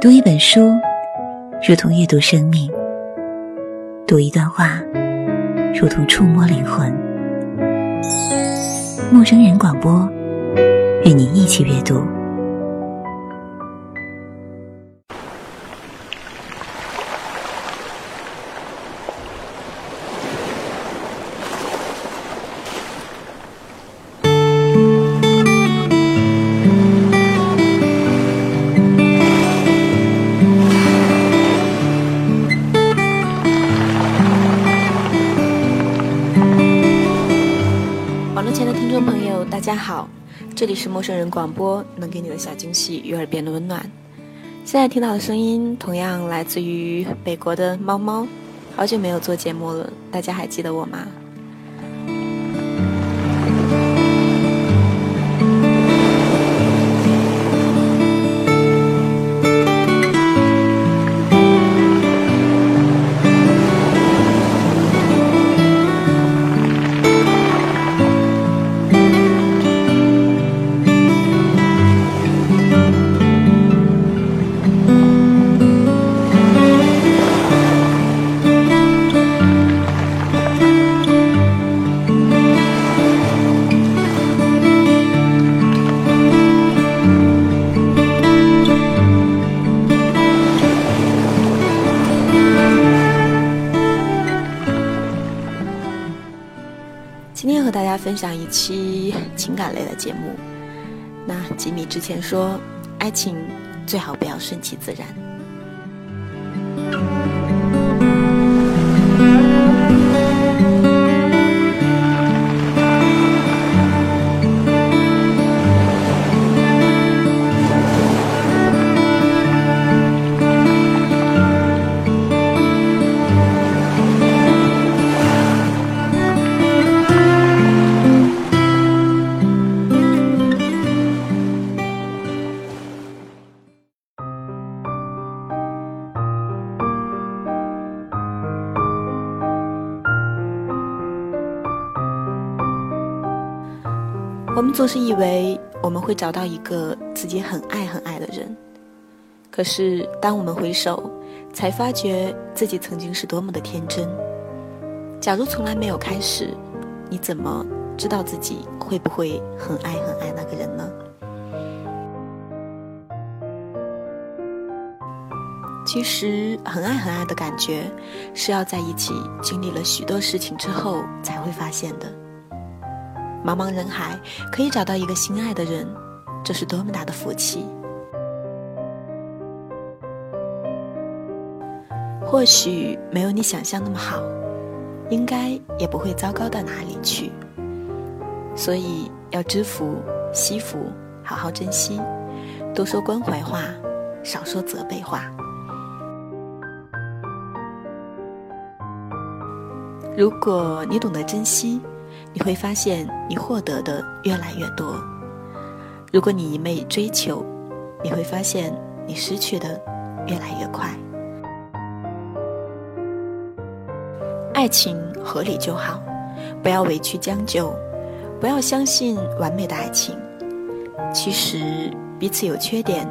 读一本书，如同阅读生命；读一段话，如同触摸灵魂。陌生人广播，与你一起阅读。好，这里是陌生人广播，能给你的小惊喜与耳边的温暖。现在听到的声音同样来自于北国的猫猫。好久没有做节目了，大家还记得我吗？分享一期情感类的节目。那吉米之前说，爱情最好不要顺其自然。我们总是以为我们会找到一个自己很爱很爱的人，可是当我们回首，才发觉自己曾经是多么的天真。假如从来没有开始，你怎么知道自己会不会很爱很爱那个人呢？其实，很爱很爱的感觉，是要在一起经历了许多事情之后才会发现的。茫茫人海，可以找到一个心爱的人，这是多么大的福气！或许没有你想象那么好，应该也不会糟糕到哪里去。所以要知福惜福，好好珍惜，多说关怀话，少说责备话。如果你懂得珍惜。你会发现，你获得的越来越多。如果你一昧追求，你会发现你失去的越来越快。爱情合理就好，不要委屈将就，不要相信完美的爱情。其实彼此有缺点，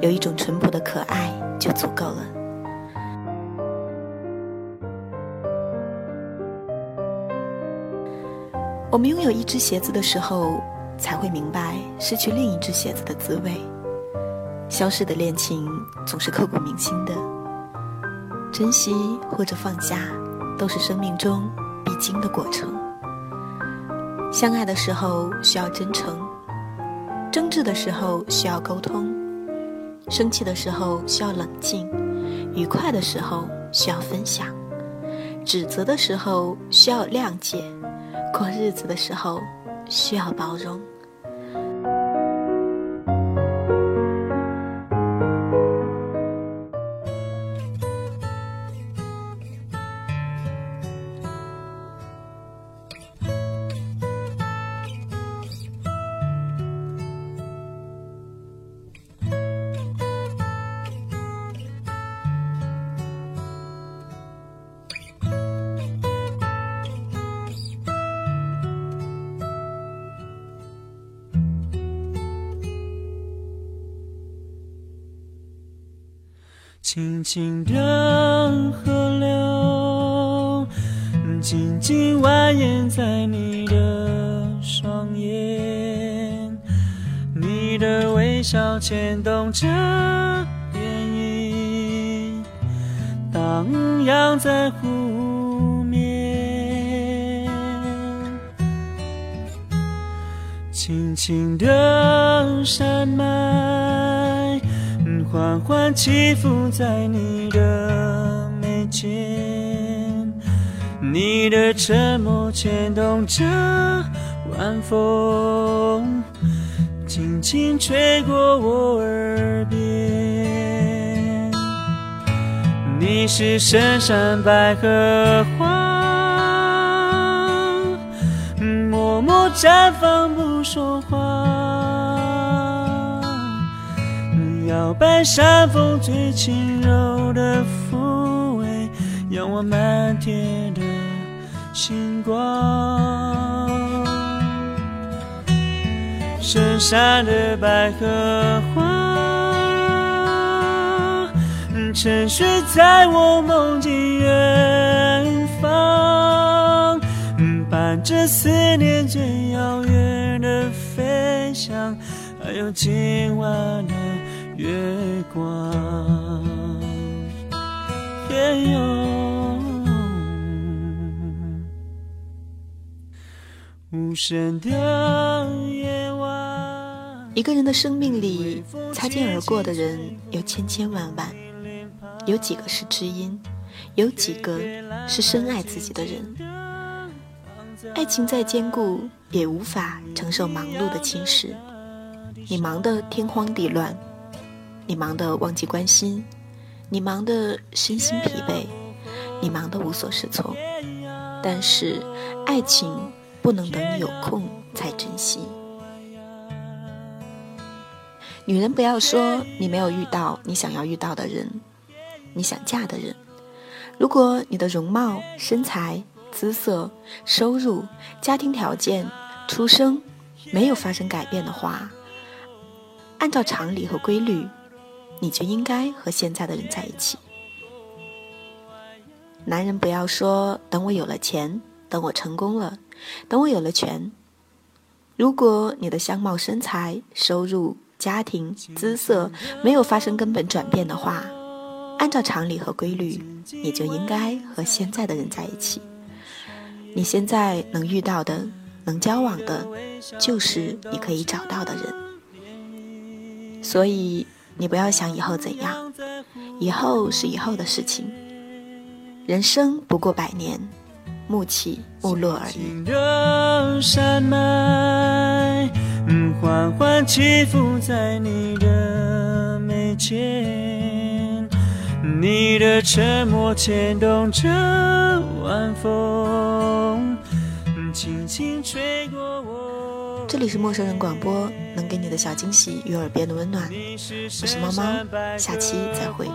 有一种淳朴的可爱就足够了。我们拥有一只鞋子的时候，才会明白失去另一只鞋子的滋味。消失的恋情总是刻骨铭心的，珍惜或者放下，都是生命中必经的过程。相爱的时候需要真诚，争执的时候需要沟通，生气的时候需要冷静，愉快的时候需要分享，指责的时候需要谅解。过日子的时候，需要包容。轻轻的河流，静静蜿蜒在你的双眼，你的微笑牵动着涟漪，荡漾在湖面，轻轻的山脉。缓缓起伏在你的眉间，你的沉默牵动着晚风，轻轻吹过我耳边。你是深山百合花，默默绽放不说话。摇摆山风最轻柔的抚慰，仰望满天的星光。深山的百合花，沉睡在我梦境远方，伴着思念最遥远的飞翔，还有今晚的。月光，无声的夜晚。一个人的生命里，擦肩而过的人有千千万万，有几个是知音，有几个是深爱自己的人。爱情再坚固，也无法承受忙碌的侵蚀。你忙得天荒地乱。你忙得忘记关心，你忙得身心疲惫，你忙得无所适从。但是，爱情不能等你有空才珍惜。女人不要说你没有遇到你想要遇到的人，你想嫁的人。如果你的容貌、身材、姿色、收入、家庭条件、出生没有发生改变的话，按照常理和规律。你就应该和现在的人在一起。男人不要说等我有了钱，等我成功了，等我有了权。如果你的相貌、身材、收入、家庭、姿色没有发生根本转变的话，按照常理和规律，你就应该和现在的人在一起。你现在能遇到的、能交往的，就是你可以找到的人。所以。你不要想以后怎样，以后是以后的事情。人生不过百年，暮起暮落而已。山脉缓缓起伏在你的眉间，你的沉默牵动着晚风，轻轻吹过我。这里是陌生人广播，能给你的小惊喜与耳边的温暖。我是猫猫，下期再会。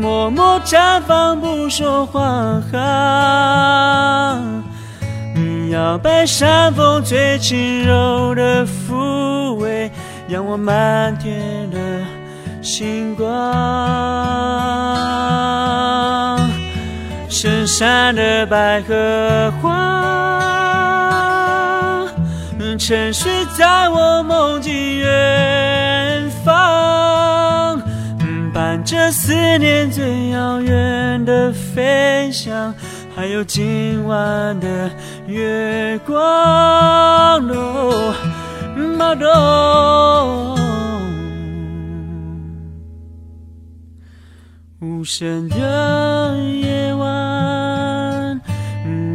默默绽放不说话，摇摆山风最轻柔的抚慰，仰望满天的星光。深山的百合花。沉睡在我梦境远方，伴着思念最遥远的飞翔，还有今晚的月光。无声的夜，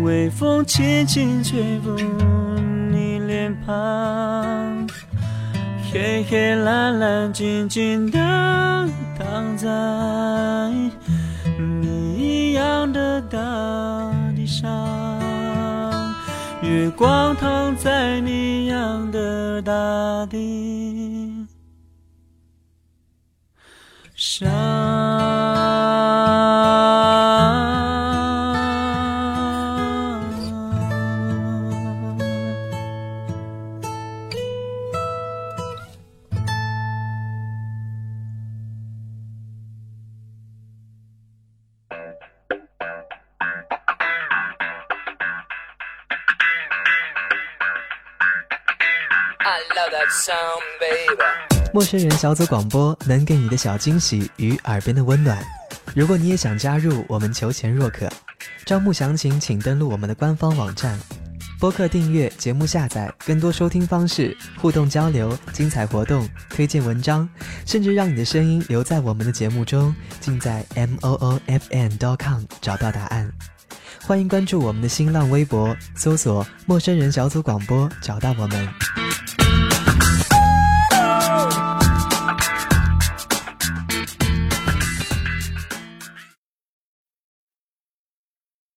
微风轻轻吹拂。脸庞，黑黑蓝蓝静静的躺在你一样的大地上，月光躺在你一样的大地上。陌生人小组广播能给你的小惊喜与耳边的温暖。如果你也想加入，我们求贤若渴。招募详情请登录我们的官方网站。播客订阅、节目下载、更多收听方式、互动交流、精彩活动、推荐文章，甚至让你的声音留在我们的节目中，尽在 m o o f n dot com 找到答案。欢迎关注我们的新浪微博，搜索“陌生人小组广播”，找到我们。